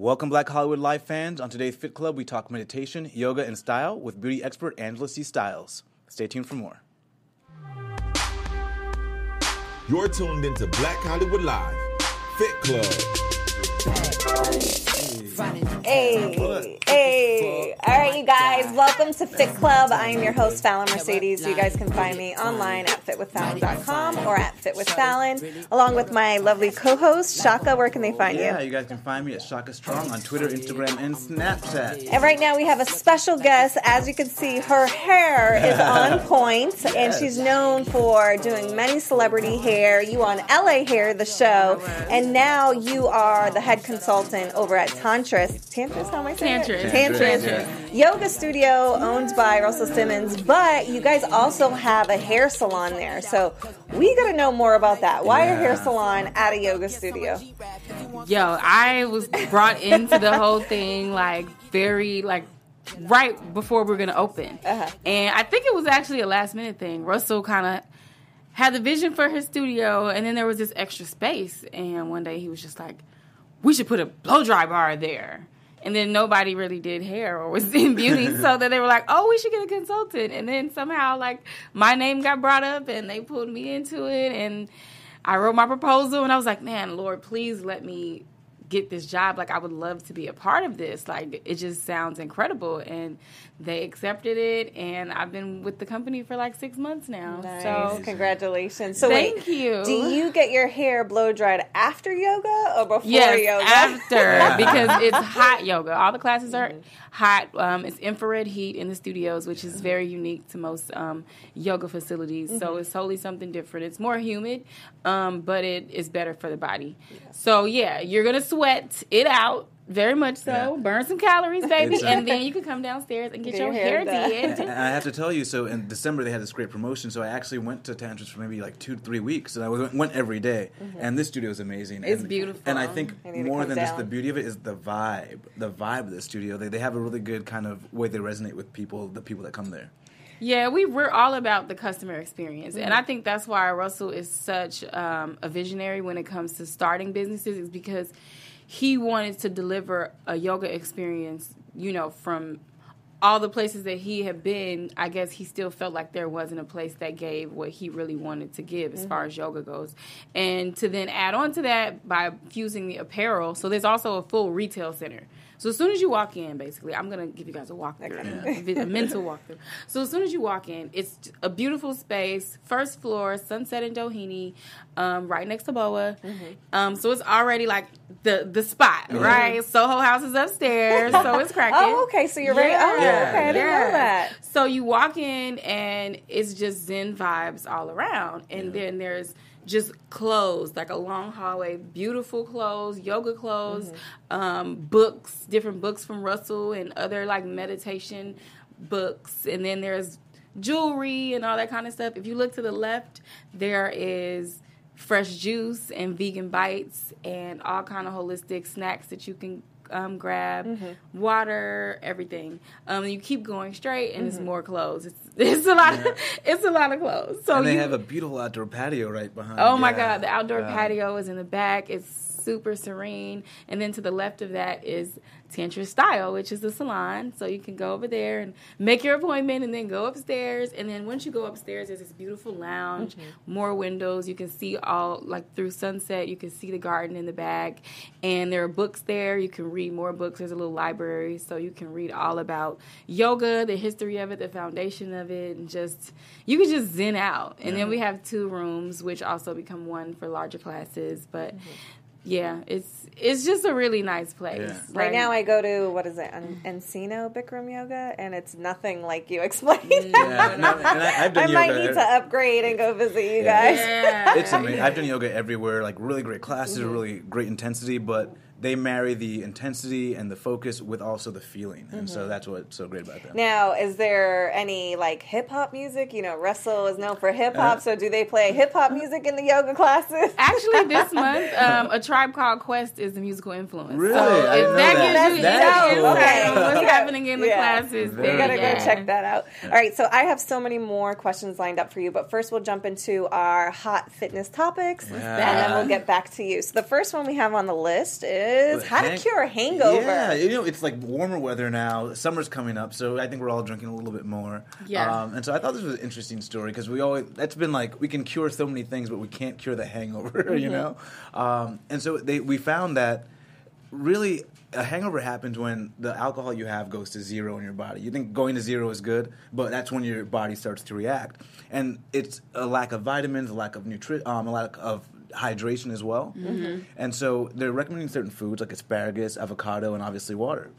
Welcome, Black Hollywood Live fans. On today's Fit Club, we talk meditation, yoga, and style with beauty expert Angela C. Styles. Stay tuned for more. You're tuned into Black Hollywood Live, Fit Club. Hey, hey. All right, you guys, welcome to Fit Club. I am your host, Fallon Mercedes. You guys can find me online at fitwithfallon.com or at fitwithfallon, along with my lovely co host, Shaka. Where can they find you? Yeah, you guys can find me at Shaka Strong on Twitter, Instagram, and Snapchat. And right now we have a special guest. As you can see, her hair is on point, and she's known for doing many celebrity hair. You on LA Hair, the show, and now you are the head consultant over at Tantris. Tantris, how am I saying Tantris. it? Tantris. Tantris, Yoga studio owned by Russell Simmons, but you guys also have a hair salon there. So we got to know more about that. Why a hair salon at a yoga studio? Yo, I was brought into the whole thing like very like right before we are gonna open, Uh-huh. and I think it was actually a last minute thing. Russell kind of had the vision for his studio, and then there was this extra space, and one day he was just like, "We should put a blow dry bar there." And then nobody really did hair or was in beauty, so then they were like, "Oh, we should get a consultant." And then somehow, like, my name got brought up, and they pulled me into it, and I wrote my proposal, and I was like, "Man, Lord, please let me get this job. Like, I would love to be a part of this. Like, it just sounds incredible." And they accepted it, and I've been with the company for like six months now. Nice. So Congratulations. So Thank wait, you. Do you get your hair blow dried after yoga or before Yes, yoga? after because it's hot yoga. All the classes are hot. Um, it's infrared heat in the studios, which is very unique to most um, yoga facilities. So it's totally something different. It's more humid, um, but it is better for the body. So yeah, you're gonna sweat it out. Very much so. Yeah. Burn some calories, baby, It's, uh, and then you can come downstairs and get, Get your, your hair, hair done. did. I have to tell you, so in December they had this great promotion. So I actually went to Tantris for maybe like two to three weeks, and I went, went every day. And this studio is amazing. It's and, beautiful. And I think I more come than just the beauty of it is the vibe. The vibe of the studio. They, they have a really good kind of way they resonate with people, the people that come there. Yeah, we we're all about the customer experience, and Mm-hmm. I think that's why Russell is such um, a visionary when it comes to starting businesses. Is because he wanted to deliver a yoga experience, you know, from all the places that he had been. I guess he still felt like there wasn't a place that gave what he really wanted to give as Mm-hmm. far as yoga goes, and to then add on to that by fusing the apparel. So there's also a full retail center. So as soon as you walk in, basically, I'm gonna give you guys a walkthrough, a a mental walkthrough. So as soon as you walk in, it's a beautiful space, first floor, Sunset and Doheny, um, right next to Boa. Um, so it's already like the the spot, right? Soho House is upstairs, so it's cracking. Oh, okay. So you're ready. Oh, Yeah. okay. I didn't know that. So you walk in and it's just Zen vibes all around. And then there's just clothes, like a long hallway, beautiful clothes, yoga clothes, um, books, different books from Russell and other like meditation books. And then there's jewelry and all that kind of stuff. If you look to the left, there is fresh juice and vegan bites and all kind of holistic snacks that you can um, grab, water, everything. Um, you keep going straight, and it's more clothes. It's, it's a lot. Of, it's a lot of clothes. So and they you, have a beautiful outdoor patio right behind. Oh my God, the outdoor Yeah. patio is in the back. It's super serene. And then to the left of that is Tantra Style, which is the salon. So you can go over there and make your appointment and then go upstairs. And then once you go upstairs, there's this beautiful lounge, mm-hmm. more windows. You can see all, like through sunset, you can see the garden in the back. And there are books there. You can read more books. There's a little library. So you can read all about yoga, the history of it, the foundation of it, and just, you can just zen out. And then we have two rooms, which also become one for larger classes. But mm-hmm. Yeah, it's it's just a really nice place. Yeah. Right now, I go to what is it, En- Encino Bikram Yoga, and it's nothing like you explained. Yeah, no, and I, I've I done might need to upgrade and go visit you Yeah. guys. yeah. It's amazing. I've done yoga everywhere, like really great classes, Mm-hmm. really great intensity, but they marry the intensity and the focus with also the feeling, and Mm-hmm. so that's what's so great about them. Now, is there any like hip hop music? You know, Russell is known for hip hop, so do they play hip hop music in the yoga classes? Actually, this month, um, a tribe called Quest is the musical influence. Really? So if that that. gives you That's any cool. insight on Okay. what's happening in the Yeah. classes, Very We then gotta yeah. go check that out. All right, so I have so many more questions lined up for you, but first we'll jump into our hot fitness topics, and then we'll get back to you. So the first one we have on the list is is how to cure a hangover. Yeah, you know, it's like warmer weather now. Summer's coming up, so I think we're all drinking a little bit more. Yeah. Um, and so I thought this was an interesting story because we always that's been like we can cure so many things, but we can't cure the hangover. You know. Um, and so they we found that really a hangover happens when the alcohol you have goes to zero in your body. You think going to zero is good, but that's when your body starts to react, and it's a lack of vitamins, a lack of nutri- um, a lack of hydration as well. And so they're recommending certain foods like asparagus, avocado, and obviously water.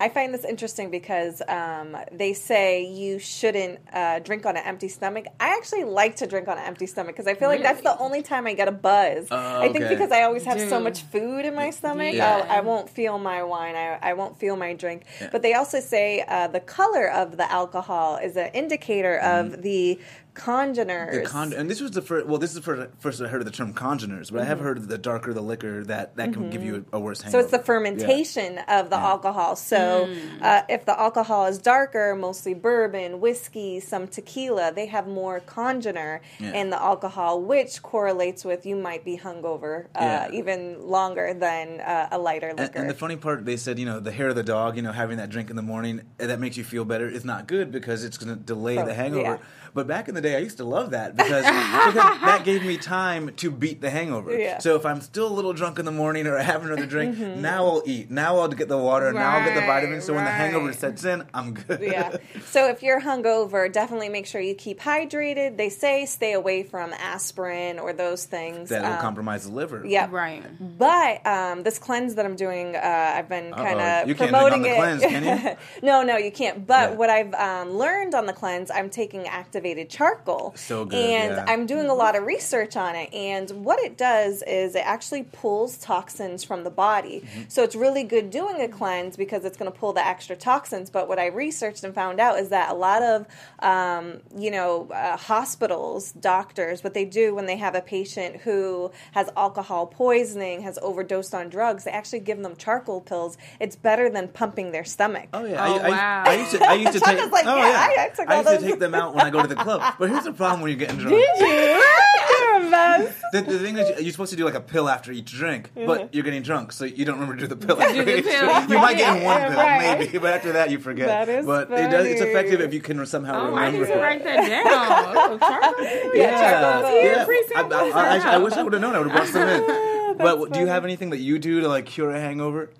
I find this interesting because um, they say you shouldn't uh, drink on an empty stomach. I actually like to drink on an empty stomach because I feel like that's the only time I get a buzz. Oh, I think because I always have so much food in my stomach, Yeah. I'll- I won't feel my wine. I, I won't feel my drink. But they also say uh, the color of the alcohol is an indicator of the congeners. Mm-hmm. The con- and this was the first. Well, this is the first, first I heard of the term congeners, but I have heard of the darker the liquor that that can give you a, a worse hangover. So it's the fermentation of the alcohol. So uh, if the alcohol is darker, mostly bourbon, whiskey, some tequila, they have more congener Yeah. in the alcohol, which correlates with you might be hungover uh, Yeah. even longer than uh, a lighter liquor. and the funny part, they said, you know, the hair of the dog, you know, having that drink in the morning eh, that makes you feel better is not good because it's going to delay Oh, the hangover. Yeah. But back in the day, I used to love that because, because that gave me time to beat the hangover. Yeah. So if I'm still a little drunk in the morning or I have another drink, now I'll eat. Now I'll get the water. now I'll get the vitamins. So when the hangover sets in, I'm good. yeah. So if you're hungover, definitely make sure you keep hydrated. They say stay away from aspirin or those things. that will Um, compromise the liver. Yeah. Right. But um, this cleanse that I'm doing, uh, I've been kind of You can't on promoting the it. cleanse, can you? no, no, you can't. But Yeah. what I've um, learned on the cleanse, I'm taking activated charcoal. So good, And yeah. I'm doing a lot of research on it. And what it does is it actually pulls toxins from the body. Mm-hmm. So it's really good doing a cleanse because it's going to pull the extra toxins. But what I researched and found out is that a lot of, um, you know, uh, hospitals, doctors, what they do when they have a patient who has alcohol poisoning, has overdosed on drugs, they actually give them charcoal pills. It's better than pumping their stomach. Oh yeah, Oh, I, I, wow. I used to. I used to take. Like, oh yeah, yeah, I- I took all used to take them out when I go to the club. But here's the problem when you're getting drunk. You're a mess. The, the thing is, you're supposed to do like a pill after each drink, but you're getting drunk, so you don't remember to do the pill after each pill. drink. You might get in one pill, right. maybe, but after that you forget. That is but it does, it's effective if you can somehow Oh, I need remember. to write that down. Oh, charcoal? Yeah, yeah. I, I, I, I wish I would have known. I would have brought some in. but do you have anything that you do to like cure a hangover?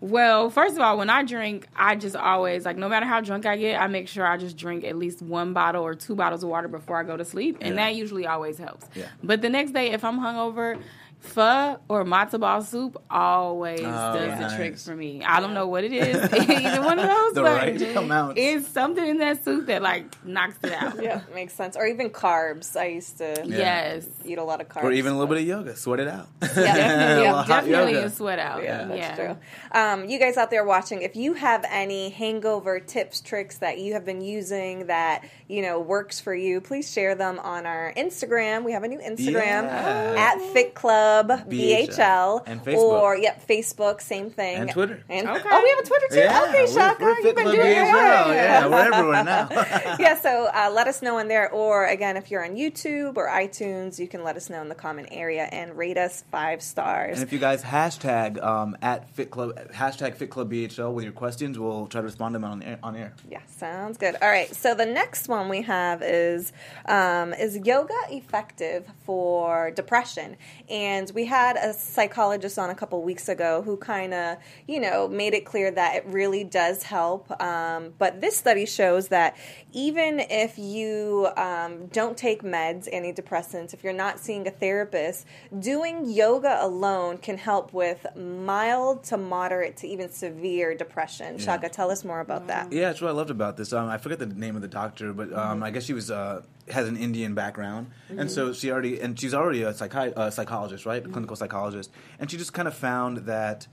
Well, first of all, when I drink, I just always like no matter how drunk I get, I make sure I just drink at least one bottle or two bottles of water before I go to sleep, and Yeah. that usually always helps. Yeah. But the next day, if I'm hungover, pho or matzo ball soup always Oh, does nice. the trick for me. I don't know what it is, either one of those, The but right amount. it's something in that soup that like knocks it out. Yeah, makes sense. Or even carbs. I used to Yes. eat a lot of carbs. Or even a little bit of yoga, sweat it out. Yeah, definitely. A Definitely yoga. a sweat out. Yeah, Yeah, that's true. Um, you guys out there watching, if you have any hangover tips, tricks that you have been using that you know works for you, please share them on our Instagram. We have a new Instagram Yeah. at Fit Club BHL, And Facebook. or yep, Facebook, same thing, And Twitter. And Okay. oh, we have a Twitter too. Yeah, okay, we're- Shaka, we're you've been Club doing it. BHL. Yeah, we're everywhere now. yeah, so uh, let us know in there. Or again, if you're on YouTube or iTunes, you can let us know in the comment area and rate us five stars. And if you guys hashtag um, at Fit Club hashtag Fit Club BHL with your questions, we'll try to respond to them on air. On air. Yeah, sounds good. All right, so the next one we have is um, is yoga effective for depression? And we had a psychologist on a couple weeks ago who kind of you know made it clear that it really does help. Um, but this study shows that even if you um, don't take meds, antidepressants, if you're not seeing a therapist, doing yoga alone can help with mild to moderate to even severe depression. Shaka, tell us more about that. Yeah, that's what I loved about this. Um, I forget the name of the doctor, but um, Mm-hmm. I guess she was uh, has an Indian background, and so she already and she's already a psychi- uh, psychologist, right? Mm-hmm. Clinical psychologist, and she just kind of found that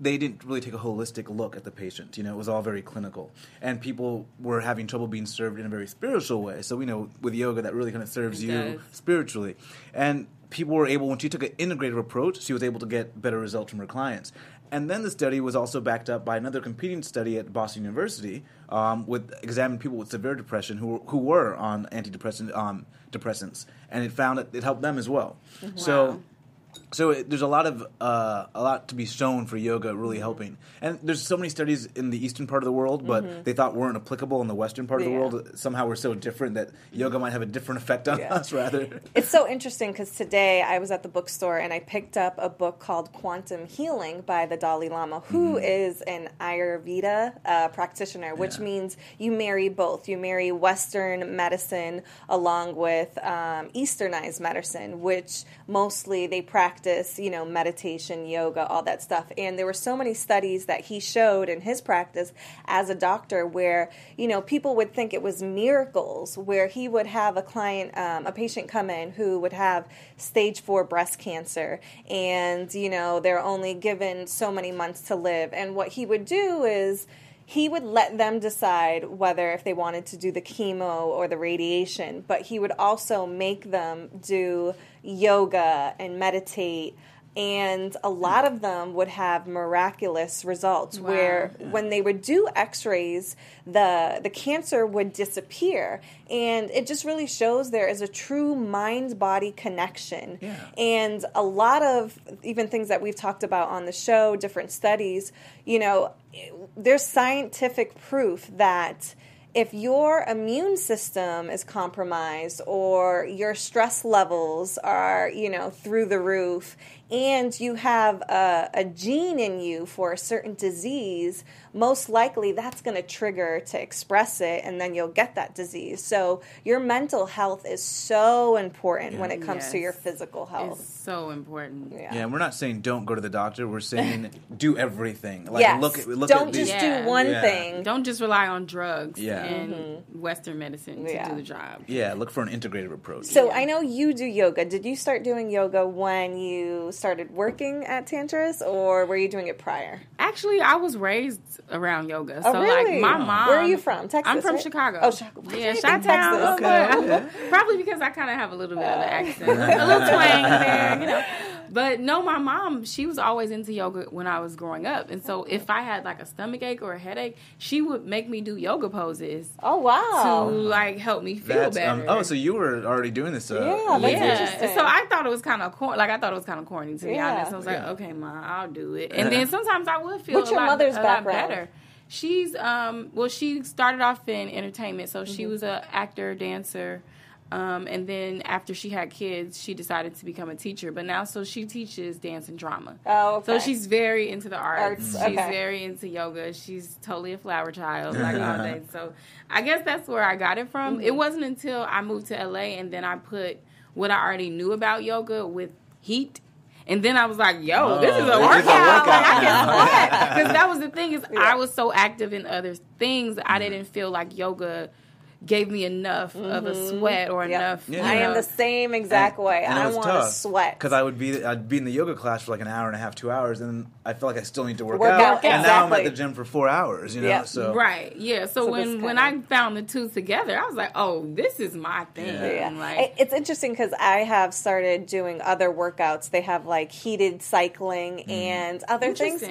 they didn't really take a holistic look at the patient. You know, it was all very clinical, and people were having trouble being served in a very spiritual way. So we know with yoga that really kind of serves It you does. spiritually, and people were able when she took an integrative approach, she was able to get better results from her clients. And then the study was also backed up by another competing study at Boston University, um, with examined people with severe depression who were, who were on antidepressant um, depressants, and it found that it helped them as well. So. So it, there's a lot of uh, a lot to be shown for yoga really helping. And there's so many studies in the eastern part of the world, but they thought weren't applicable in the western part of the world. Somehow we're so different that yoga might have a different effect on Yeah. us rather. It's so interesting because today I was at the bookstore and I picked up a book called Quantum Healing by the Dalai Lama, who is an Ayurveda uh, practitioner, which Yeah. means you marry both. You marry Western medicine along with um, Easternized medicine, which mostly they practice, you know, meditation, yoga, all that stuff. And there were so many studies that he showed in his practice as a doctor where, you know, people would think it was miracles, where he would have a client, um, a patient come in who would have stage four breast cancer and, you know, they're only given so many months to live. And what he would do is, he would let them decide whether if they wanted to do the chemo or the radiation, but he would also make them do yoga and meditate. And a lot of them would have miraculous results Wow. where when they would do x-rays, the the cancer would disappear. And it just really shows there is a true mind body connection. Yeah. And a lot of even things that we've talked about on the show, different studies, you know, there's scientific proof that if your immune system is compromised or your stress levels are, you know, through the roof and you have a, a gene in you for a certain disease, most likely that's going to trigger to express it and then you'll get that disease. So your mental health is so important when it comes to your physical health. It's so important. Yeah. Yeah, we're not saying don't go to the doctor. We're saying do everything. Like yes. look at look Don't at just these, Yeah. do one Yeah. thing. Don't just rely on drugs Yeah. and mm-hmm. Western medicine to Yeah. do the job. Yeah, look for an integrative approach. So I know you do yoga. Did you start doing yoga when you started working at Tantris, or were you doing it prior? Actually, I was raised around yoga. Oh, so really? like my mom Where are you from? Texas, I'm from right? Chicago. Oh, Chicago. Yeah, did Chi-town. Texas? Probably because I kind of have a little bit of oh. an accent, a little twang there, you know. But no, my mom, she was always into yoga when I was growing up, and so if I had like a stomach ache or a headache, she would make me do yoga poses Oh wow. to wow! like help me feel That's, better. um, oh, so you were already doing this? Uh, Yeah, that's yeah. interesting. So I thought it was kind of corny. Like I thought it was kind of corny to be Yeah. honest. I was like, Yeah. okay, mom, I'll do it. And then sometimes I would feel What's a your lot, mother's a lot background? better. She's um well, she started off in entertainment, so Mm-hmm. she was a actor, dancer. Um, and then after she had kids, she decided to become a teacher. But now, so she teaches dance and drama. Oh, okay. So she's very into the arts. Arts, She's very into yoga. She's totally a flower child, like all day. So I guess that's where I got it from. Mm-hmm. It wasn't until I moved to LA and then I put what I already knew about yoga with heat. And then I was like, "Yo, this is a Oh, workout! is a workout. Like I can sweat." Because that was the thing is, I was so active in other things, I didn't feel like yoga gave me enough of a sweat or Mm-hmm. Yep. enough. Yeah. you I am the same exact way. And it I was want to sweat. because I would be I'd be in the yoga class for like an hour and a half, two hours, and I feel like I still need to work, Work out. out, And now I'm at the gym for four hours. You know, Yep. so Right. Yeah. So, So when when kinda- I found the two together, I was like, "Oh, this is my thing." Yeah. Yeah. Like, it's interesting because I have started doing other workouts. They have like heated cycling and other things.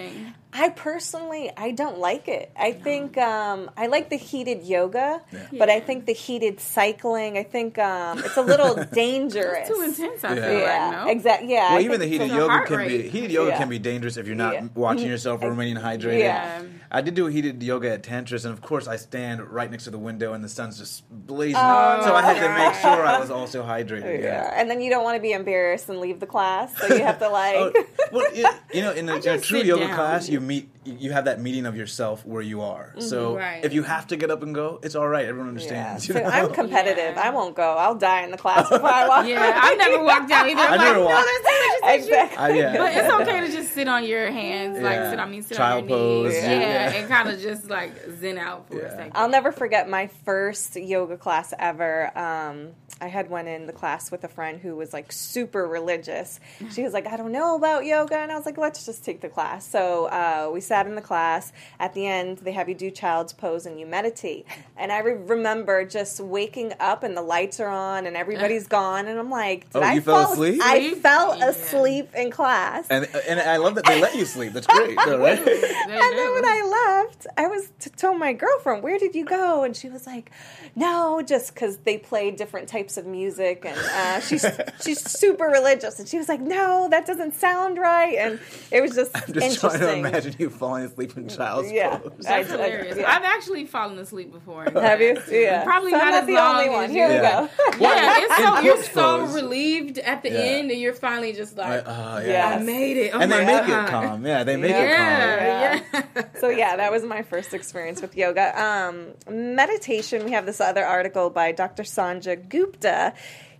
Interesting. I personally, I don't like it. I think um, I like the heated yoga, Yeah. but I think the heated cycling. I think um, it's a little dangerous. too intense. I Yeah. feel Yeah, like no. exactly. Yeah, Well, I even the heated yoga heart can be heated yoga Yeah. can be dangerous if you're not Yeah. watching yourself or remaining hydrated. Yeah. I did do a heated yoga at Tantris, and of course, I stand right next to the window, and the sun's just blazing. Oh, so I had to make sure I was also hydrated. Yeah. Yeah. and then you don't want to be embarrassed and leave the class, so you have to like. Oh, well, you, you know, in a, in a true yoga down. class, you meet, you have that meeting of yourself where you are. So Right. if you have to get up and go, it's all right. Everyone yeah. understands. you So know? I'm competitive. Yeah. I won't go. I'll die in the class before I walk. Yeah, I never walked out either. I'm I never like, walked. No, that's too much attention. exactly. I- yeah. But it's okay to just sit on your hands, like Yeah. sit. I mean, sit Child on your pose, knees, yeah. yeah, Yeah. and kind of just like zen out for Yeah. a second. I'll never forget my first yoga class ever. Um, I had one in the class with a friend who was like super religious. She was like, I don't know about yoga. And I was like, let's just take the class. So uh, go. We sat in the class. At the end, they have you do child's pose and you meditate. And I re- remember just waking up and the lights are on and everybody's gone. And I'm like, did Oh, I you fell fall asleep? I fell Yeah. asleep in class. And and I love that they let you sleep. That's great, though, right? And then when I left, I was to told my girlfriend, "Where did you go?" And she was like, "No, just because they play different types of music, and uh, she's she's super religious." And she was like, "No, that doesn't sound right." And it was just, I'm just trying to interesting. Imagine you falling asleep in child's Yeah. pose. That's I- I- hilarious. yeah. I've actually fallen asleep before. in Have you? Yeah. Probably So I'm not not as the long only one. you. Here we go. Yeah, it's so you're corpse so relieved at the Yeah. end, and you're finally just like, Uh, uh, Yeah. yeah. I made it. Oh And they make God. it calm. Yeah, they make it calm. Yeah, yeah. So yeah, that was my first experience with yoga. Um, meditation. We have this other article by Dr. Sanjay Gupta.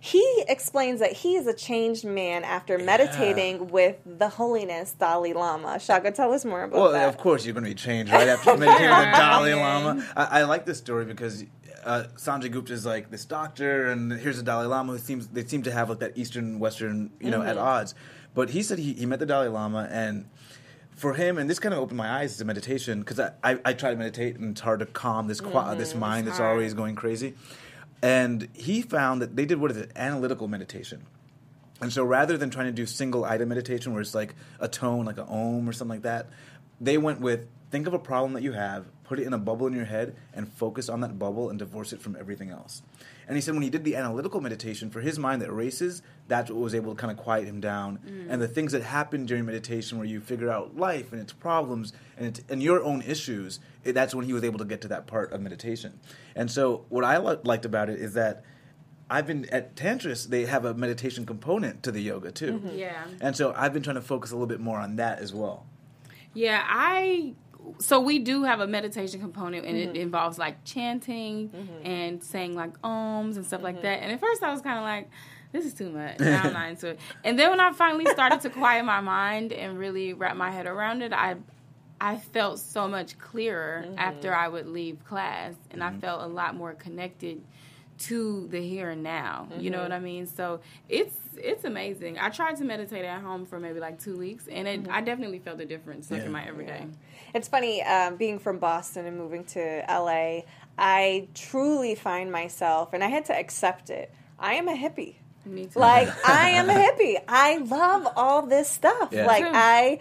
He explains that he is a changed man after meditating with the holiness Dalai Lama. Shaka, tell us more about Well, that. Well, of course you're going to be changed right after meditating with the Dalai Lama. I, I like this story because uh, Sanjay Gupta is like this doctor, and here's the Dalai Lama who seems they seem to have like that Eastern Western, you know, Mm-hmm. at odds. But he said he, he met the Dalai Lama, and for him, and this kind of opened my eyes to meditation because I, I, I try to meditate, and it's hard to calm this qua Mm-hmm. this mind that's hard. always going crazy. And he found that they did what is it, analytical meditation. And so rather than trying to do single item meditation where it's like a tone, like a om or something like that, they went with think of a problem that you have, put it in a bubble in your head, and focus on that bubble and divorce it from everything else. And he said when he did the analytical meditation, for his mind that races, that's what was able to kind of quiet him down. Mm. And the things that happen during meditation, where you figure out life and its problems and its, and your own issues, it, that's when he was able to get to that part of meditation. And so what I li- liked about it is that I've been at Tantris. They have a meditation component to the yoga too. Mm-hmm. Yeah. And so I've been trying to focus a little bit more on that as well. Yeah, I. So we do have a meditation component, and Mm-hmm. it involves like chanting and saying like ohms and stuff like Mm-hmm. that. And at first, I was kind of like, "This is too much." Now I'm not into it. And then when I finally started to quiet my mind and really wrap my head around it, I. I felt so much clearer Mm-hmm. after I would leave class, and I felt a lot more connected to the here and now. You Mm-hmm. know what I mean? So it's it's amazing. I tried to meditate at home for maybe like two weeks, and it, Mm-hmm. I definitely felt a difference like Yeah. in my everyday. It's funny, um, being from Boston and moving to LA, I truly find myself, and I had to accept it. I am a hippie. Me too. Like I am a hippie. I love all this stuff. Yeah. Like I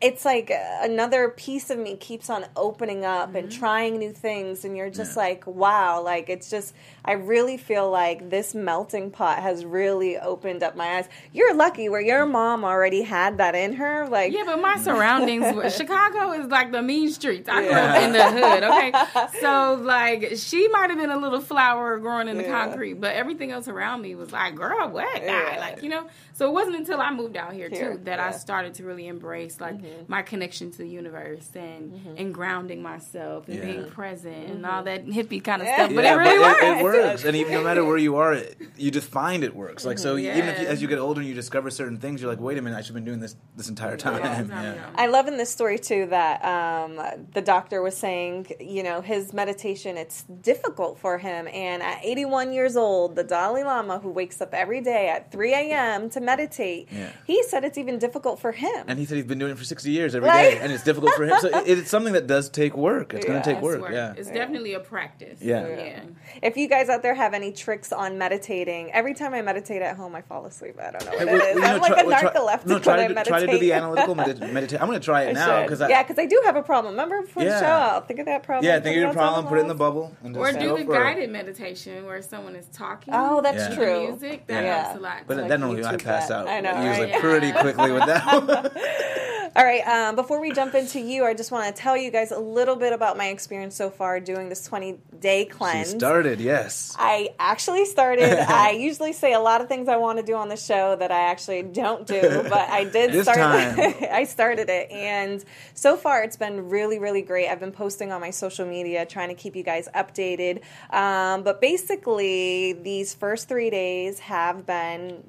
it's like another piece of me keeps on opening up and Mm-hmm. trying new things and you're just Yeah. like wow like it's just i really feel like this melting pot has really opened up my eyes you're lucky where your mom already had that in her like Yeah, but my surroundings, were- Chicago is like the mean streets. I grew Yeah. up in the hood, okay? So, like, she might have been a little flower growing in the Yeah. concrete, but everything else around me was like, girl, what? Like, you know? So, it wasn't until I moved out here, Here, too, that I started to really embrace, like, Mm-hmm. my connection to the universe and, mm-hmm. and grounding myself and Yeah. being present and mm-hmm. all that hippie kind of Yeah. stuff. But yeah, it really but works. it, it works, and even no matter where you are, it, you just find it works. Like so, even if you, as you get older and you discover certain things, you're like, wait a minute, I should have been doing this this entire time. Yeah. Yeah. I love in this story too that um, the doctor was saying, you know, his meditation it's difficult for him, and at 81 years old, the Dalai Lama who wakes up every day at 3 a.m. to meditate, Yeah. he said it's even difficult for him. And he said he's been doing it for 60 years every day, Right. and it's difficult for him. So it, it's something that does take work. It's going to take work. work. Yeah. It's definitely a practice. Yeah. yeah. if you guys out there have any tricks on meditating, every time I meditate at home, I fall asleep. I don't know what Hey, it well, is. you know, I'm like try- a well, try- narcoleptic no, try when I to, meditate. try to do the analytical medit- meditation. I'm going to try it I now because I yeah, because I do have a problem. Remember before the show, I'll think of that problem. yeah, put think it of your problem, put it in the bubble, and just Or do the guided meditation where someone is talking. Oh, that's true. Music that Yeah. helps a lot. But then only I pass out I know, usually right? pretty quickly with that. All right, um, before we jump into you, I just want to tell you guys a little bit about my experience so far doing this 20 day she cleanse. started, yes. I actually started. I usually say a lot of things I want to do on the show that I actually don't do, but I did This start. I started it, and so far it's been really, really great. I've been posting on my social media, trying to keep you guys updated. Um, but basically, these first three days have been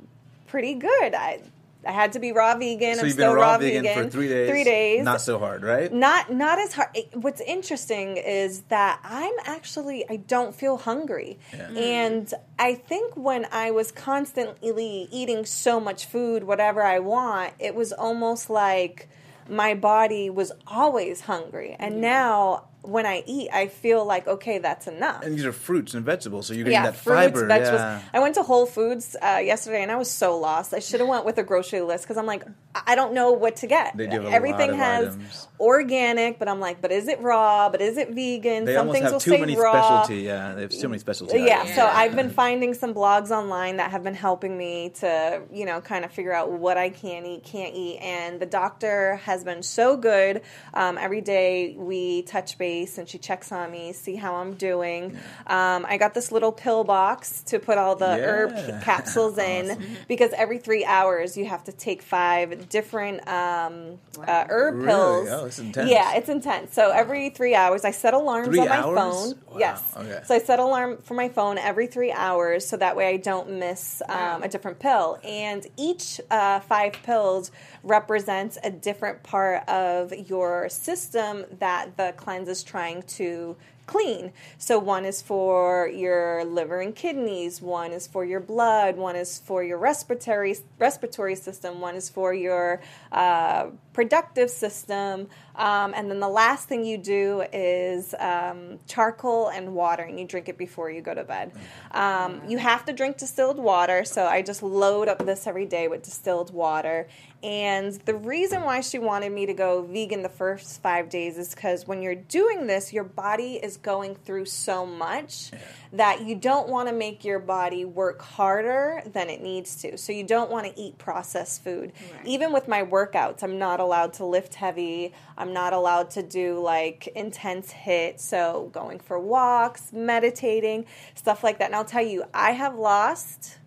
pretty good. I I had to be raw vegan. So I'm you've still been raw vegan, for three days. Three days Not so hard, right? not not as hard it- what's interesting is that i'm actually i don't feel hungry Yeah. and i think when i was constantly eating so much food whatever i want it was almost like my body was always hungry. And now when I eat, I feel like, okay, that's enough. And these are fruits and vegetables, so you're getting yeah, that fruits, fiber. vegetables. Yeah. I went to Whole Foods uh, yesterday and I was so lost. I should have went with a grocery list because I'm like, I don't know what to get. They do Everything lot of has items. organic, but I'm like, but is it raw? But is it vegan? They Some things have will too say many raw. specialty. Yeah, they have too many specialty. Yeah, items. so I've been finding some blogs online that have been helping me to, you know, kind of figure out what I can eat, can't eat. And the doctor has been so good. Um, every day we touch base and she checks on me, see how I'm doing. Um, I got this little pill box to put all the herb Yeah. ca- capsules in because every three hours you have to take five different um, uh, herb Really? pills. Oh, it's intense. Yeah, it's intense. So every three hours, I set alarms Three on my hours? phone. Wow, Yes. okay. So I set alarm for my phone every three hours, so that way I don't miss um, a different pill. And each uh, five pills represents a different part of your system that the cleanse is trying to clean. So one is for your liver and kidneys, one is for your blood, one is for your respiratory respiratory system, one is for your uh, productive system, um, and then the last thing you do is um, charcoal and water, and you drink it before you go to bed. Um, you have to drink distilled water, so I just load up this every day with distilled water. And the reason why she wanted me to go vegan the first five days is because when you're doing this, your body is going through so much that you don't want to make your body work harder than it needs to. So you don't want to eat processed food. Right. Even with my workouts, I'm not allowed to lift heavy. I'm not allowed to do like intense HIIT. So going for walks, meditating, stuff like that. And I'll tell you, I have lost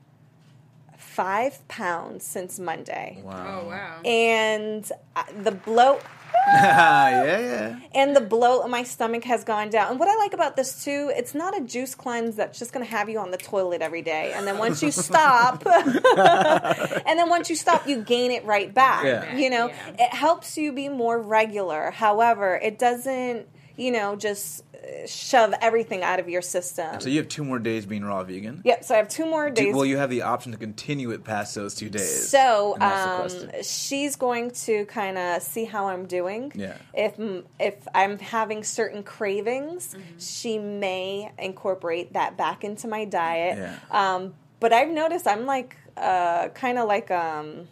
five pounds since Monday. Wow. Oh wow. And uh, the bloat yeah, yeah. and the bloat in my stomach has gone down. And what I like about this too, it's not a juice cleanse that's just going to have you on the toilet every day. And then once you stop, and then once you stop, you gain it right back. Yeah. You know, Yeah. it helps you be more regular. However, it doesn't, you know, just shove everything out of your system. So you have two more days being raw vegan. Yep. So I have two more Do- days. well, you have the option to continue it past those two days. So And that's the um, she's going to kind of see how I'm doing. Yeah. If if I'm having certain cravings, Mm-hmm. she may incorporate that back into my diet. Yeah. Um, but I've noticed I'm like uh, kind of like um.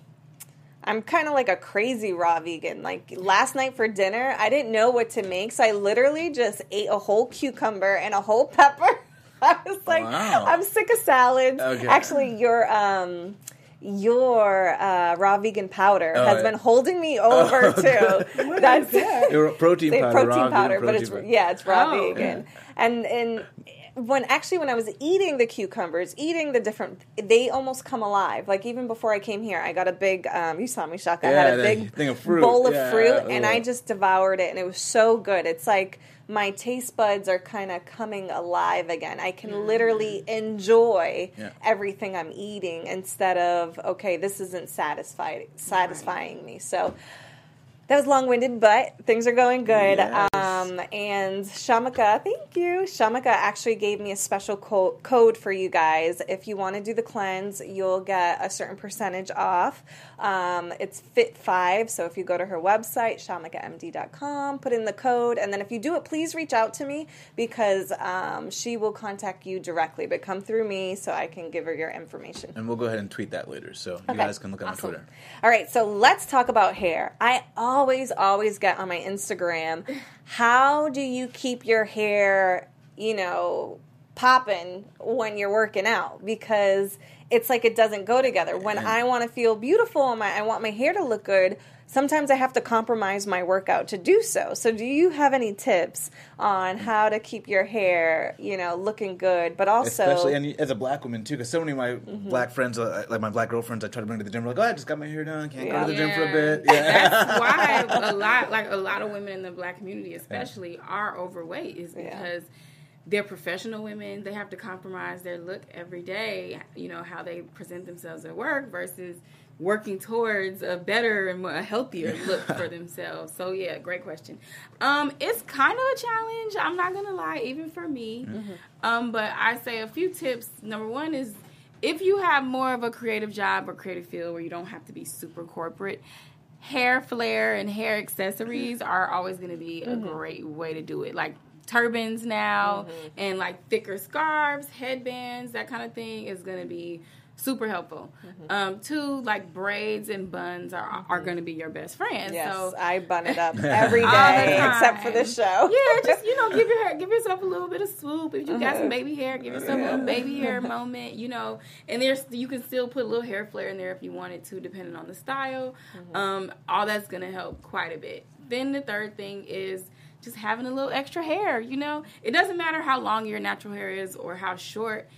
I'm kind of like a crazy raw vegan. Like last night for dinner, I didn't know what to make, so I literally just ate a whole cucumber and a whole pepper. I was like, Wow. I'm sick of salads. Okay. Actually, your um, your uh, raw vegan powder Oh, has yeah. been holding me over too. That's Your protein say powder, protein raw vegan powder, but protein it's powder. yeah, it's raw Oh. vegan. And and when actually when I was eating the cucumbers, eating the different, they almost come alive. Like even before I came here, I got a big. Um, you saw me, Shaka. I Yeah, had a big thing of fruit. bowl of Yeah, fruit, and I just devoured it, and it was so good. It's like my taste buds are kind of coming alive again. I can literally enjoy Yeah. everything I'm eating instead of okay, this isn't satisfied satisfying me. So that was long winded, but things are going good. Yes. Um, and Shamika, thank you. Shamika actually gave me a special co- code for you guys. If you want to do the cleanse, you'll get a certain percentage off. Um, it's Fit5. So if you go to her website, shamikamd.com, put in the code. And then if you do it, please reach out to me because um, she will contact you directly. But come through me so I can give her your information. And we'll go ahead and tweet that later, so you guys can look at Awesome. my Twitter. All right, so let's talk about hair. I always, always always get on my Instagram, how do you keep your hair, you know, popping when you're working out? Because it's like it doesn't go together. When I want to feel beautiful and my, I want my hair to look good, sometimes I have to compromise my workout to do so. So, do you have any tips on how to keep your hair, you know, looking good, but also Especially and as a black woman too, because so many of my Mm-hmm. black friends, uh, like my black girlfriends, I try to bring to the gym. Like, oh, I just got my hair done. Can't go to the Yeah. gym for a bit. Yeah, That's why a lot, like a lot of women in the black community, especially, are overweight, is Yeah. because they're professional women. They have to compromise their look every day. You know how they present themselves at work versus working towards a better and more, a healthier look for themselves. So yeah, great question. Um, it's kind of a challenge. I'm not gonna lie, even for me. Um, but I say a few tips. Number one is if you have more of a creative job or creative field where you don't have to be super corporate, hair flare and hair accessories are always going to be a great way to do it. Like turbans now and like thicker scarves, headbands, that kind of thing is going to be super helpful. Um, two, like braids and buns are are going to be your best friends. Yes, So I bun it up every day except for this show. yeah, just you know, give your hair, give yourself a little bit of swoop. If you got Uh-huh. some baby hair, give yourself a little baby hair moment. You know, and there's you can still put a little hair flare in there if you wanted to, depending on the style. Mm-hmm. Um, all that's gonna help quite a bit. Then the third thing is just having a little extra hair. You know, it doesn't matter how long your natural hair is or how short.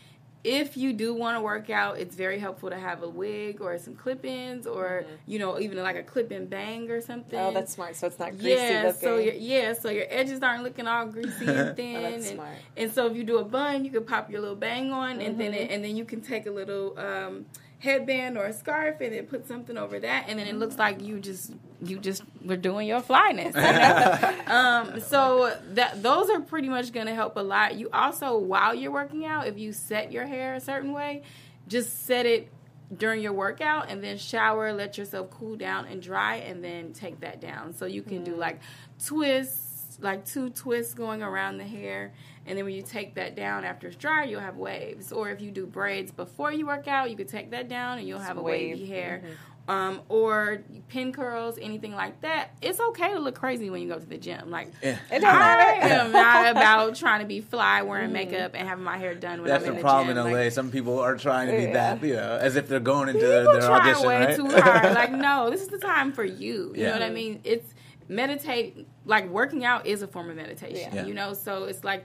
If you do want to work out, it's very helpful to have a wig or some clip-ins, or you know, even like a clip-in bang or something. Mm-hmm. Oh, that's smart. So it's not greasy Yeah, looking. so your yeah, so your edges aren't looking all greasy and thin. Oh, that's and, smart. and so if you do a bun, you can pop your little bang on, and then Mm-hmm. it, and then you can take a little um, headband or a scarf and then put something over that, and then it looks like you just you just were doing your flyness. you know? um, so that those are pretty much going to help a lot. You also while you're working out, if you set your hair a certain way, just set it during your workout and then shower, let yourself cool down and dry, and then take that down. So you can Mm. do like twists, like two twists going around the hair. And then when you take that down after it's dry, you'll have waves. Or if you do braids before you work out, you could take that down and you'll have a wave. wavy hair. Mm-hmm. Um, or pin curls, anything like that. It's okay to look crazy when you go to the gym. Like Yeah. Don't I am not about trying to be fly wearing makeup and having my hair done when That's I'm the in the problem gym. in LA. Like, Some people are trying to be Yeah. that, you know, as if they're going into their, People their try audition, way right? too hard. Like, no, this is the time for you. You Yeah. know what I mean? It's meditate. Like working out is a form of meditation. Yeah. You know, so it's like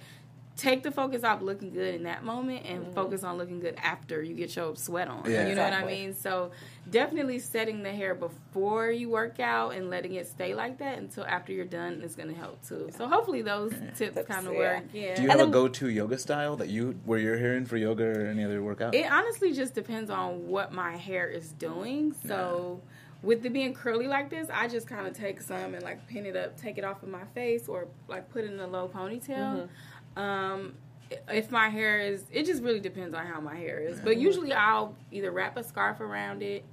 take the focus off looking good in that moment and Mm-hmm. focus on looking good after you get your sweat on. Yeah. You know what I mean? So definitely setting the hair before you work out and letting it stay like that until after you're done is going to help too. So hopefully those tips Tips, kind of yeah. work. Yeah. Do you And have a go-to yoga style that you where you're hearing for yoga or any other workout? It honestly just depends on what my hair is doing. So with it being curly like this, I just kind of take some and like pin it up, take it off of my face, or like put it in a low ponytail. Um, if my hair is, it just really depends on how my hair is. But usually I'll either wrap a scarf around it.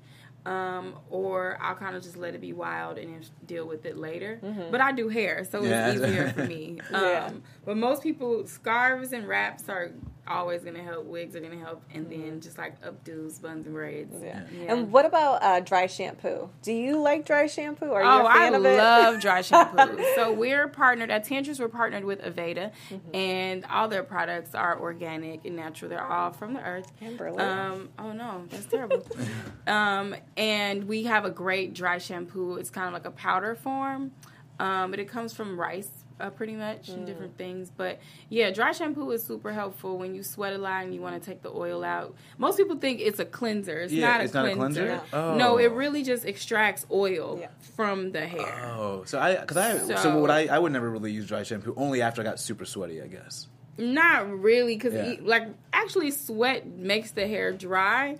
Um, or I'll kind of just let it be wild and deal with it later. But I do hair, so Yeah. it's easier for me. Um, Yeah. But most people, scarves and wraps are always going to help. Wigs are going to help, and then just like updos, buns, and braids. Yeah. Yeah. And what about uh, dry shampoo? Do you like dry shampoo? Are you Oh, a fan I of it? love dry shampoo. so we're partnered at Tantrums. We're partnered with Aveda, Mm-hmm. and all their products are organic and natural. They're all from the earth. Kimberly. Um, oh no, that's terrible. um, and we have a great dry shampoo. It's kind of like a powder form, um, but it comes from rice. Uh, pretty much and Mm. different things but yeah dry shampoo is super helpful when you sweat a lot and you want to take the oil out most people think it's a cleanser it's Yeah, not a it's not a cleanser, cleanser? Oh. no it really just extracts oil Yeah. from the hair Oh, so I because I so, So- what I I would never really use dry shampoo only after I got super sweaty, I guess. Not really, because Yeah. like actually, sweat makes the hair dry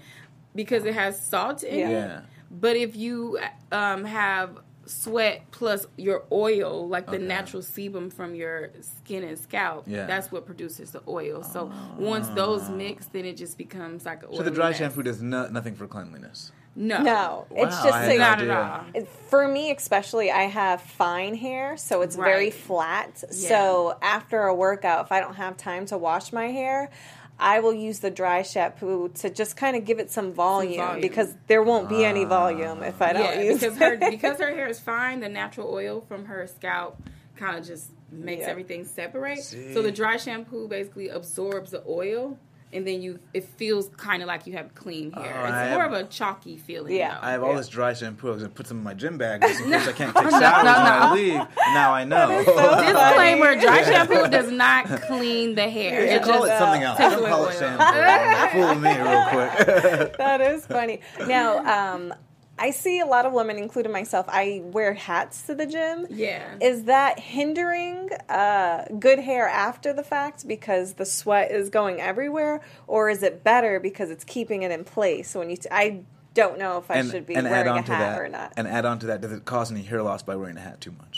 because it has salt in Yeah. it. Yeah. But if you um, have sweat plus your oil, like the Okay. natural sebum from your skin and scalp, Yeah. that's what produces the oil. So ah. once those mix, then it just becomes like a So the dry shampoo does no, nothing for cleanliness. No, no, it's just I like, not at all. For me, especially, I have fine hair, so it's very flat. Yeah. So after a workout, if I don't have time to wash my hair, I will use the dry shampoo to just kind of give it some volume, volume. because there won't be any ah. volume if I don't yeah, use because it. her because her hair is fine. The natural oil from her scalp kind of just makes Yeah. everything separate. See. So the dry shampoo basically absorbs the oil, and then you it feels kind of like you have clean hair. Oh, it's I more have- of a chalky feeling. Yeah. though. I have all Yeah. this dry shampoo. I was gonna put some in my gym bag just in case I can't take No, showers no, when I leave. Now I know. Disclaimer: Dry shampoo does not clean the hair. You It call just it something else. takes Don't away call it shampoo. Fool me real quick. that is funny. Now, um, I see a lot of women, including myself. I wear hats to the gym. Yeah. Is that hindering uh, good hair after the fact because the sweat is going everywhere, or is it better because it's keeping it in place when you? T- I don't know if I should be and add wearing on a to hat that, or not. and add on to that, does it cause any hair loss by wearing a hat too much?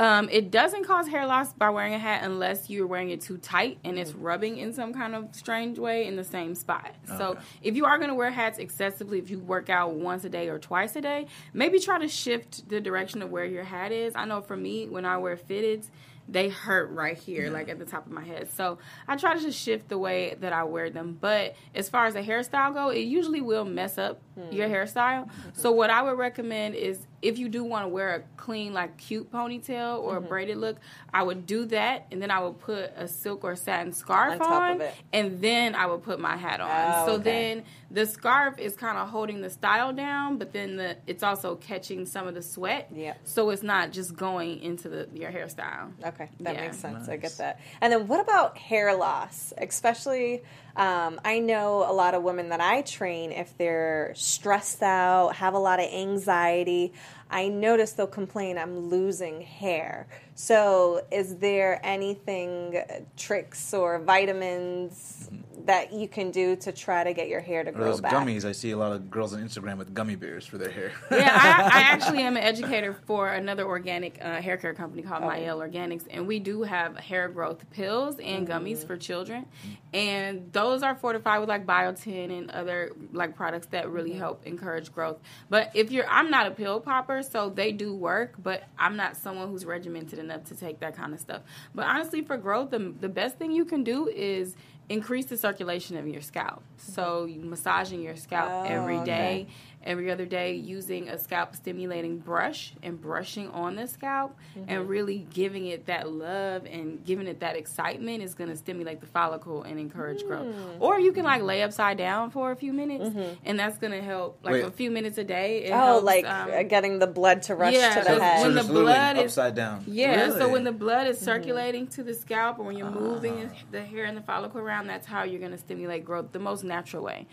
Um, it doesn't cause hair loss by wearing a hat unless you're wearing it too tight and it's rubbing in some kind of strange way in the same spot. So if you are going to wear hats excessively, if you work out once a day or twice a day, maybe try to shift the direction of where your hat is. I know for me, when I wear fitteds, they hurt right here, like at the top of my head. So I try to just shift the way that I wear them. But as far as a hairstyle go, it usually will mess up hmm. your hairstyle. So what I would recommend is if you do want to wear a clean, like cute ponytail or a braided look, I would do that, and then I would put a silk or satin scarf On top on, of it. and then I would put my hat on. Oh, so okay. then the scarf is kind of holding the style down, but then the it's also catching some of the sweat. Yep. So it's not just going into the your hairstyle. Okay, that Yeah. makes sense. I get that. And then what about hair loss? Especially, um, I know a lot of women that I train, if they're stressed out, have a lot of anxiety, I notice they'll complain, I'm losing hair. So, is there anything, uh, tricks or vitamins that you can do to try to get your hair to grow those back? gummies. I see a lot of girls on Instagram with gummy bears for their hair. yeah, I, I actually am an educator for another organic uh, hair care company called Mielle Organics, and we do have hair growth pills and gummies for children, and those are fortified with like biotin and other like products that really help encourage growth. But if you're, I'm not a pill popper, so they do work, but I'm not someone who's regimented enough to take that kind of stuff. But honestly, for growth, the, the best thing you can do is increase the circulation of your scalp. So massaging your scalp Oh, every okay. Day every other day using a scalp stimulating brush and brushing on the scalp Mm-hmm. and really giving it that love and giving it that excitement is going to stimulate the follicle and encourage growth. Mm. Or you can like lay upside down for a few minutes and that's going to help like Wait. a few minutes a day. It Mm-hmm. Oh, helps, like um, uh, getting the blood to rush yeah, to so the head. when the blood is- upside down. yeah, so when the blood Mm-hmm. is circulating to the scalp or when you're moving Ah. the hair and the follicle around, that's how you're going to stimulate growth the most natural way.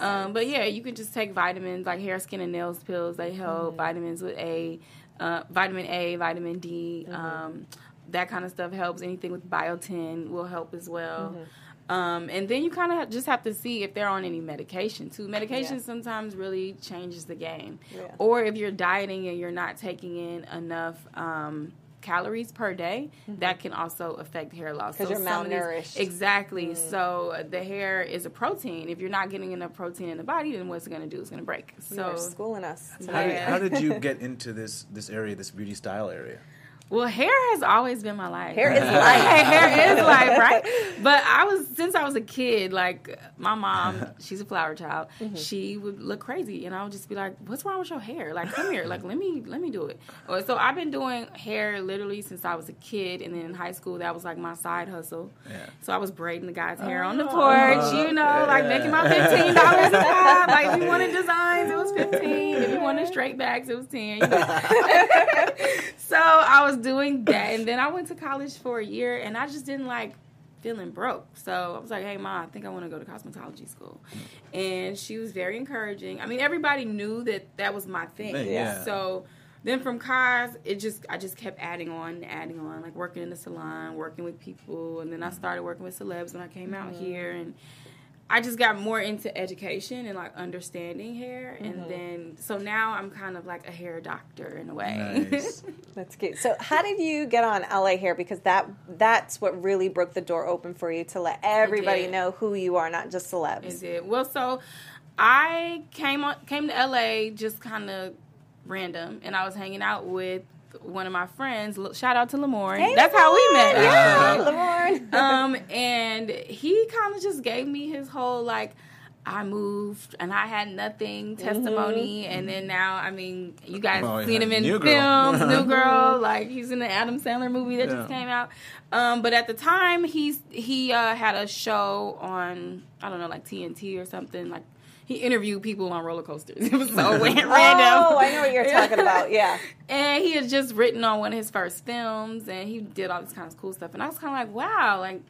Um, but yeah, you can just take vitamins like hair, skin, and nails pills. They Mm-hmm. help. Vitamins with A, uh, vitamin A, vitamin D. Mm-hmm. Um, that kind of stuff helps. Anything with biotin will help as well. Mm-hmm. Um, and then you kind of just have to see if they're on any medication too. Medication Yeah. sometimes really changes the game. Yeah. Or if you're dieting and you're not taking in enough um, calories per day, that can also affect hair loss. Mm-hmm. 'Cause you're some of these- malnourished. Mm. exactly. So uh, the hair is a protein. If you're not getting enough protein in the body, then what's it going to do? It's going to break. You are So schooling us. How did, how did you get into this this area, this beauty style area? Well, hair has always been my life. Hair is life. hair is life, right? But I was since I was a kid. Like my mom, she's a flower child. Mm-hmm. She would look crazy, and I would just be like, "What's wrong with your hair? Like, come here. Like, let me let me do it." So I've been doing hair literally since I was a kid, and then in high school that was like my side hustle. Yeah. So I was braiding the guy's hair on the porch, you know, like making my fifteen dollars a pop. Like if you wanted designs, it was fifteen. If you wanted straight backs, it was ten. You know? so I was doing that, and then I went to college for a year, and I just didn't like feeling broke. So I was like, "Hey, mom, I think I want to go to cosmetology school," and she was very encouraging. I mean, everybody knew that that was my thing. Yeah. Yeah. So then from cars, it just I just kept adding on, adding on, like working in the salon, working with people, and then I started working with celebs when I came out mm-hmm. here, and I just got more into education and like understanding hair, and mm-hmm. then so now I'm kind of like a hair doctor in a way. Nice. That's cute. So, how did you get on LA Hair? Because that that's what really broke the door open for you to let everybody know who you are, not just celebs. Is it well? So I came on came to LA just kind of random, and I was hanging out with one of my friends. Shout out to Lamorne. Hey, That's how we met. Lamorne! actually. Yeah, Lamorne. um, and he kind of just gave me his whole like. I moved and I had nothing testimony, and then now I mean, you guys Oh, yeah. seen him in New Girl. films, New Girl, like he's in the Adam Sandler movie that just came out. Um, but at the time, he's he uh, had a show on I don't know like TNT or something like. He interviewed people on roller coasters. It was so oh, random. Oh, I know what you're talking about. Yeah. And he had just written on one of his first films, and he did all this kind of cool stuff. And I was kind of like, wow, like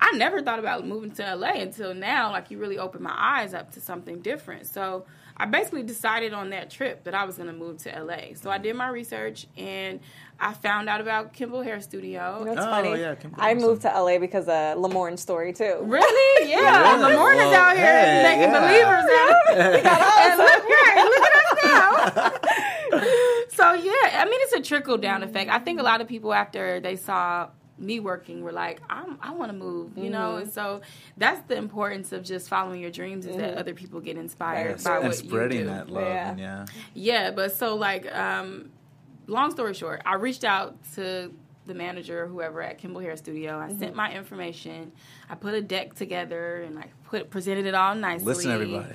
I never thought about moving to LA until now. Like you really opened my eyes up to something different. So I basically decided on that trip that I was going to move to LA. So I did my research and I found out about Kimble Hair Studio. You know what's Oh, funny? yeah, Kim I Thompson. moved to LA because of Lamorne's story too. Really? Yeah. Really? Lamorne is Well, out here hey, making yeah. believers out. and look, right, look at us now. so so yeah, I mean, it's a trickle down effect. I think a lot of people after they saw me working were like, I'm, I want to move, you know, mm-hmm. and so that's the importance of just following your dreams is that mm-hmm. other people get inspired Yes, by and what spreading you do. that love. Yeah. And yeah. Yeah, but so like, um, long story short, I reached out to the manager or whoever at Kimble Hair Studio. I sent mm-hmm. my information. I put a deck together and I put presented it all nicely. Listen, everybody.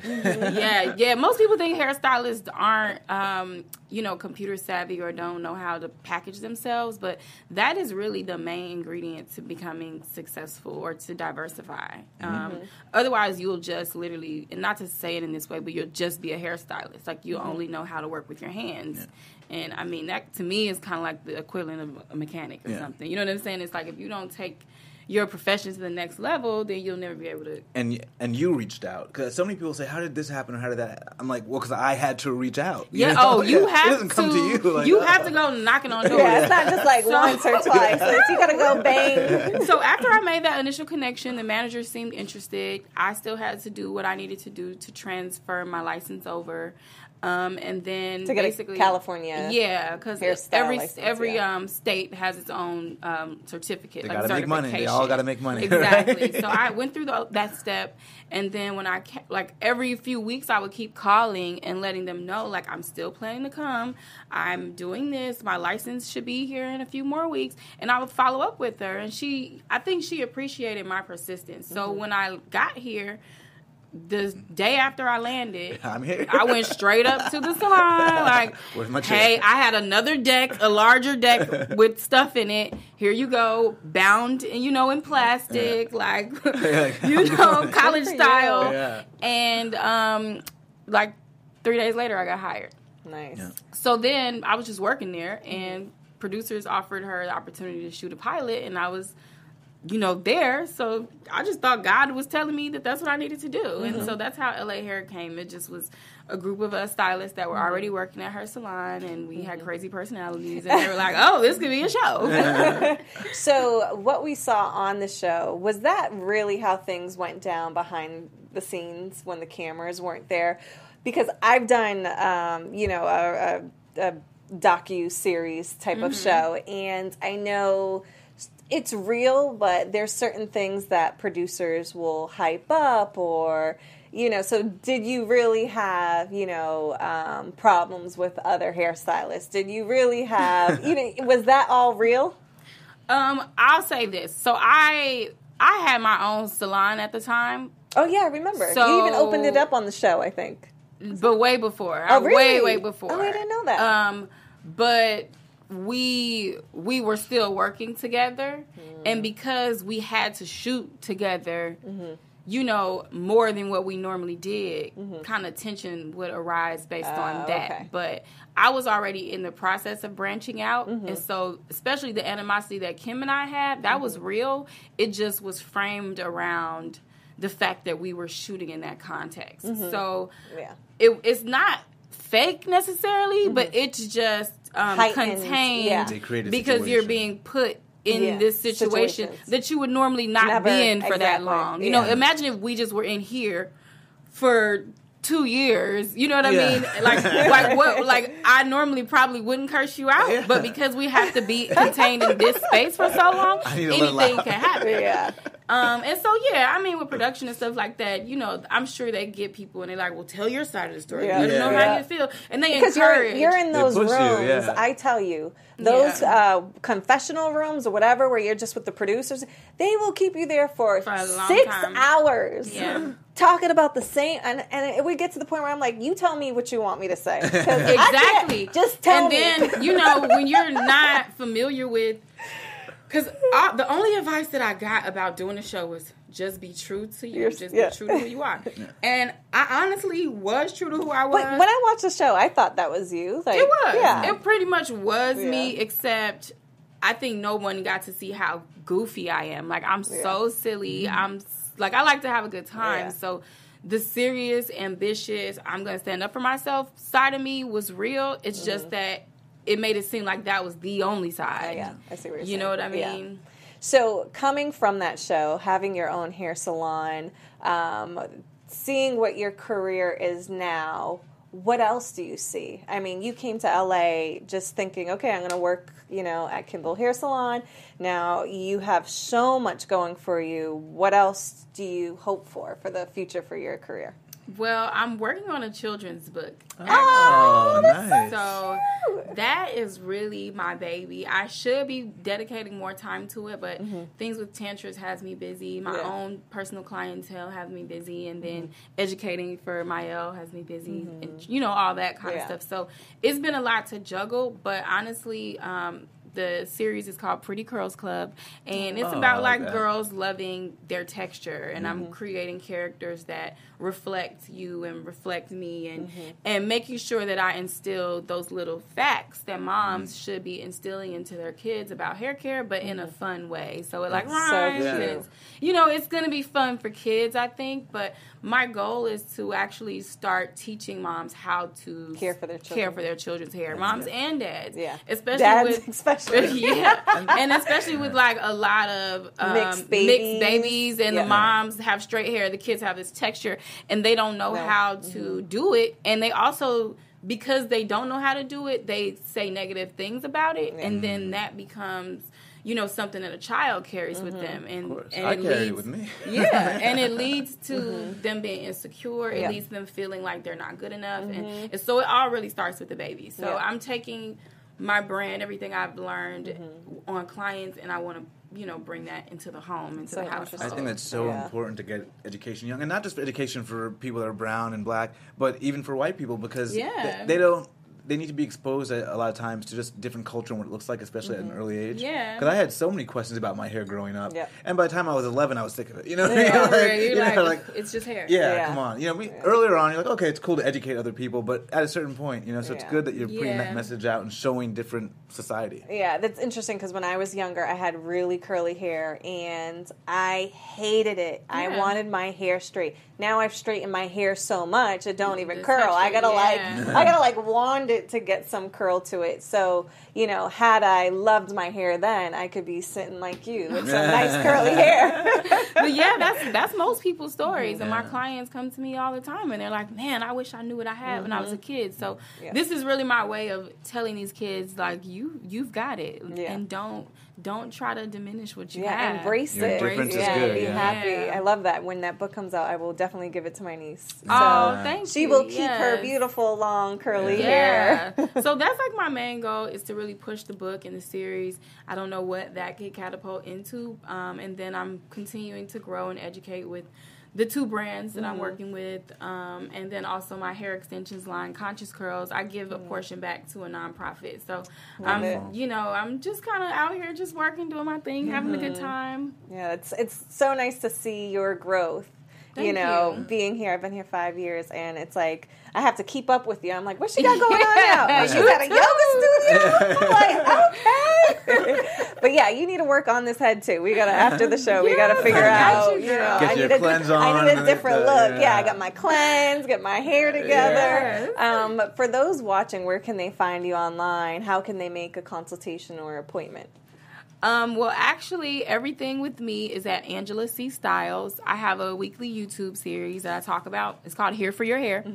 yeah, yeah. Most people think hairstylists aren't, um, you know, computer savvy or don't know how to package themselves, but that is really the main ingredient to becoming successful or to diversify. Um, otherwise, you'll just literally, and not to say it in this way, but you'll just be a hairstylist. Like you only know how to work with your hands. And I mean, that to me is kind of like the equivalent of a mechanic or Yeah. something. You know what I'm saying? It's like if you don't take your profession to the next level, then you'll never be able to and and you reached out because so many people say, "How did this happen?" or "How did that?" I'm like, "Well, because I had to reach out." you Yeah. know? Oh, you It have doesn't to. come to you. Like, you oh. have to go knocking on doors. Yeah, it's not just like So- once or twice. It's, you gotta go bang. so after I made that initial connection, the manager seemed interested. I still had to do what I needed to do to transfer my license over. Um, and then To get a basically California yeah, because every license, every yeah. um, state has its own um, certificate. They like gotta make money. They all gotta make money. Exactly. so I went through the, that step, and then when I ca- like every few weeks, I would keep calling and letting them know like I'm still planning to come. I'm doing this. My license should be here in a few more weeks, and I would follow up with her. And she, I think she appreciated my persistence. So Mm-hmm. when I got here. The day after I landed, I'm here. I went straight up to the salon. Like, Where's my check? hey, I had another deck, a larger deck with stuff in it. Here you go, bound, and you know, in plastic, like you know, college style. Yeah. And um, like three days later, I got hired. Nice. Yeah. So then I was just working there, and producers offered her the opportunity to shoot a pilot, and I was, you know, there. So I just thought God was telling me that that's what I needed to do, and mm-hmm. so that's how LA Hair came. It just was a group of us stylists that were mm-hmm. already working at her salon, and we had mm-hmm. crazy personalities, and they were like, "Oh, this could be a show." So, what we saw on the show was that really how things went down behind the scenes when the cameras weren't there? Because I've done, um, you know, a, a, a docu series type of show, and I know it's real, but there's certain things that producers will hype up or. You know, so did you really have, you know, um, problems with other hairstylists? Did you really have, you know, was that all real? um, I'll say this. So I I had my own salon at the time, Oh yeah, I remember. you even opened it up on the show, I think. but way before. Oh, Uh, Way, really? way before. Oh, I didn't know that. Um, but we we were still working together, Hmm. and because we had to shoot together. Mm-hmm. You know, more than what we normally did, kind of tension would arise based Oh, on that. okay. But I was already in the process of branching out. Mm-hmm. And so, especially the animosity that Kim and I had, that Mm-hmm. was real. It just was framed around the fact that we were shooting in that context. Mm-hmm. So, yeah. it, it's not fake necessarily, but it's just um. Heightened, contained yeah. They create a because you're being put in Yeah, this situation situations. that you would normally not Never- be in for that exactly, long. You know, imagine if we just were in here for two years. You know what I Yeah. mean? Like, like what? Like I normally probably wouldn't curse you out, Yeah. but because we have to be contained in this space for so long, I need to let it anything can happen. Yeah. Um, and so yeah, I mean with production and stuff like that, you know, I'm sure they get people and they're like, "Well, tell your side of the story. Yeah. Let them know Yeah. how you feel," and they Because you're encourage. you're in those push you, rooms, yeah. I tell you. Those Yeah. uh, confessional rooms or whatever, where you're just with the producers, they will keep you there for, For six time. hours, Yeah. talking about the same. And, and it would get to the point where I'm like, "You tell me what you want me to say. Exactly. Just tell and me. And then you know when you're not familiar with, because the only advice that I got about doing the show was just be true to you. You're- just yeah. be true to who you are. And I honestly was true to who I was. But when I watched the show, I thought that was you. Like, It was. Yeah. It pretty much was me, except I think no one got to see how goofy I am. Like I'm so silly. I'm like I like to have a good time. Yeah. So the serious, ambitious, I'm gonna stand up for myself side of me was real. It's just that it made it seem like that was the only side. Mm-hmm. yeah, I see what you're You saying. know what I mean? Yeah. mean? So, coming from that show, having your own hair salon, um, seeing what your career is now, what else do you see? I mean, you came to LA just thinking, okay, I'm going to work, you know, at Kimble Hair Salon. Now you have so much going for you. What else do you hope for for the future for your career? Well, I'm working on a children's book. Oh, nice. So that is really my baby. I should be dedicating more time to it, but things with Tantris has me busy. My Mm-hmm. Yeah. own personal clientele has me busy, and then educating for Mielle has me busy, and you know all that kind Mm-hmm. Yeah. of stuff. So it's been a lot to juggle, but honestly. Um, the series is called Pretty Curls Club, and it's Oh, about like that. girls loving their texture, and Mm-hmm. I'm creating characters that reflect you and reflect me, and Mm-hmm. and making sure that I instill those little facts that moms Mm-hmm. should be instilling into their kids about hair care, but in a fun way. So it like That's so rhymes, it's, you know, it's gonna be fun for kids, I think. But my goal is to actually start teaching moms how to Care for their care for their children's hair, moms and dads, Yeah. especially Dads with especially. yeah, and especially with like a lot of um, Mixed babies. babies, and Yeah. the moms have straight hair, the kids have this texture, and they don't know No. how to do it, and they also because they don't know how to do it, they say negative things about it, and then that becomes. You know something that a child carries with them, and, Of course. and I it carry it leads, with me. yeah, and it leads to them being insecure. It Mm-hmm. Yeah. leads them feeling like they're not good enough, and, and so it all really starts with the baby. So Yeah. I'm taking my brand, everything I've learned Mm-hmm. on clients, and I want to you know bring that into the home, into So the household. I think that's so Yeah. important to get education young, and not just education for people that are brown and black, but even for white people because Yeah. they, they don't. They need to be exposed a, a lot of times to just different culture and what it looks like, especially at an early age. Mm-hmm. Yeah. Because I had so many questions about my hair growing up, Yeah. and by the time I was 11, I was sick of it. You know, what I Yeah, mean? Over it, Like, you're you know, like, like, it's just hair. yeah, Yeah. come on. You know, we, earlier on, you're like, okay, it's cool to educate other people, but at a certain point, you know, so it's good that you're putting Yeah. that message out and showing different society. Yeah, that's interesting because when I was younger, I had really curly hair and I hated it. I wanted my hair straight. Now I've straightened my hair so much it don't even The curl. I gotta yeah. like I gotta like wand it to get some curl to it. So you know, had I loved my hair then, I could be sitting like you with some nice curly hair. but yeah, that's that's most people's stories, and my clients come to me all the time, and they're like, "Man, I wish I knew what I had when I was a kid." So Mm-hmm. Yeah. this is really my way of telling these kids, like, you you've got it, Yeah. and don't don't try to diminish what you yeah, have. embrace Your it. difference is yeah, good, be yeah. happy. Yeah. I love that. When that book comes out, I will definitely give it to my niece. So Oh, thank she you. She will keep her beautiful long curly hair. Yeah. so that's like my main goal is to really push the book and the series. I don't know what that could catapult into. Um, and then I'm continuing to grow and educate with the two brands that I'm Mm-hmm. working with. Um, and then also my hair extensions line, Conscious Curls. I give a portion back to a nonprofit. So I'm, you know, I'm just kind of out here just working, doing my thing, having a good Mm-hmm. time. Yeah, it's it's so nice to see your growth. You know, you. being here, I've been here five years, and it's like I have to keep up with you. I'm like, what's she got going on now? She's You at a yoga studio. I'm like, okay. but yeah, you need to work on this head too. We gotta after the show, we gotta figure got out. you, You know. Get I your need a, cleanse I need a different the- look. Yeah. yeah. I got my cleanse, get my hair together. Yes. Um, but for those watching, where can they find you online? How can they make a consultation or appointment? Um, well, actually, everything with me is at Angela C Styles. I have a weekly YouTube series that I talk about. It's called Here for Your Hair,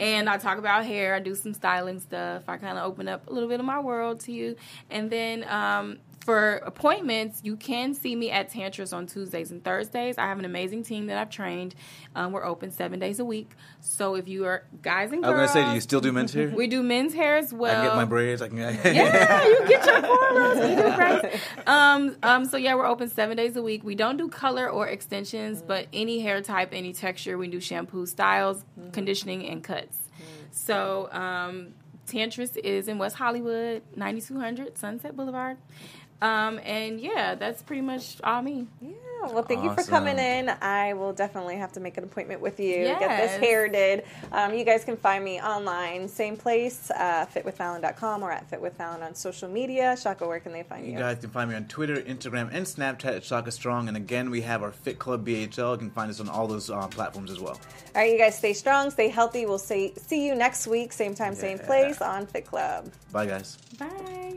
and I talk about hair. I do some styling stuff. I kind of open up a little bit of my world to you, and then um, for appointments, you can see me at Tantris on Tuesdays and Thursdays. I have an amazing team that I've trained. Um, we're open seven days a week. So if you are guys and girls, I girls, was gonna say, do you still do men's hair? we do men's hair as well. I can get my braids. I can. Yeah, you get your cornrows. You do great. Um, um, so yeah, we're open seven days a week. We don't do color or extensions, but any hair type, any texture. We do shampoo, styles, conditioning, and cuts. So um, Tantris is in West Hollywood, 9200 Sunset Boulevard. Um, and yeah, that's pretty much all me. Yeah, well, thank you for coming in. I will definitely have to make an appointment with you. Get this hair did. Um, you guys can find me online, same place, uh, fitwithfallon.com or at fitwithfallon on social media. Shaka, where can they find you? You guys can find me on Twitter, Instagram, and Snapchat at Shaka Strong. And again, we have our Fit Club BHL. You can find us on all those uh, platforms as well. All right, you guys stay strong, stay healthy. We'll see, see you next week, same time, same place on Fit Club. Bye, guys. Bye.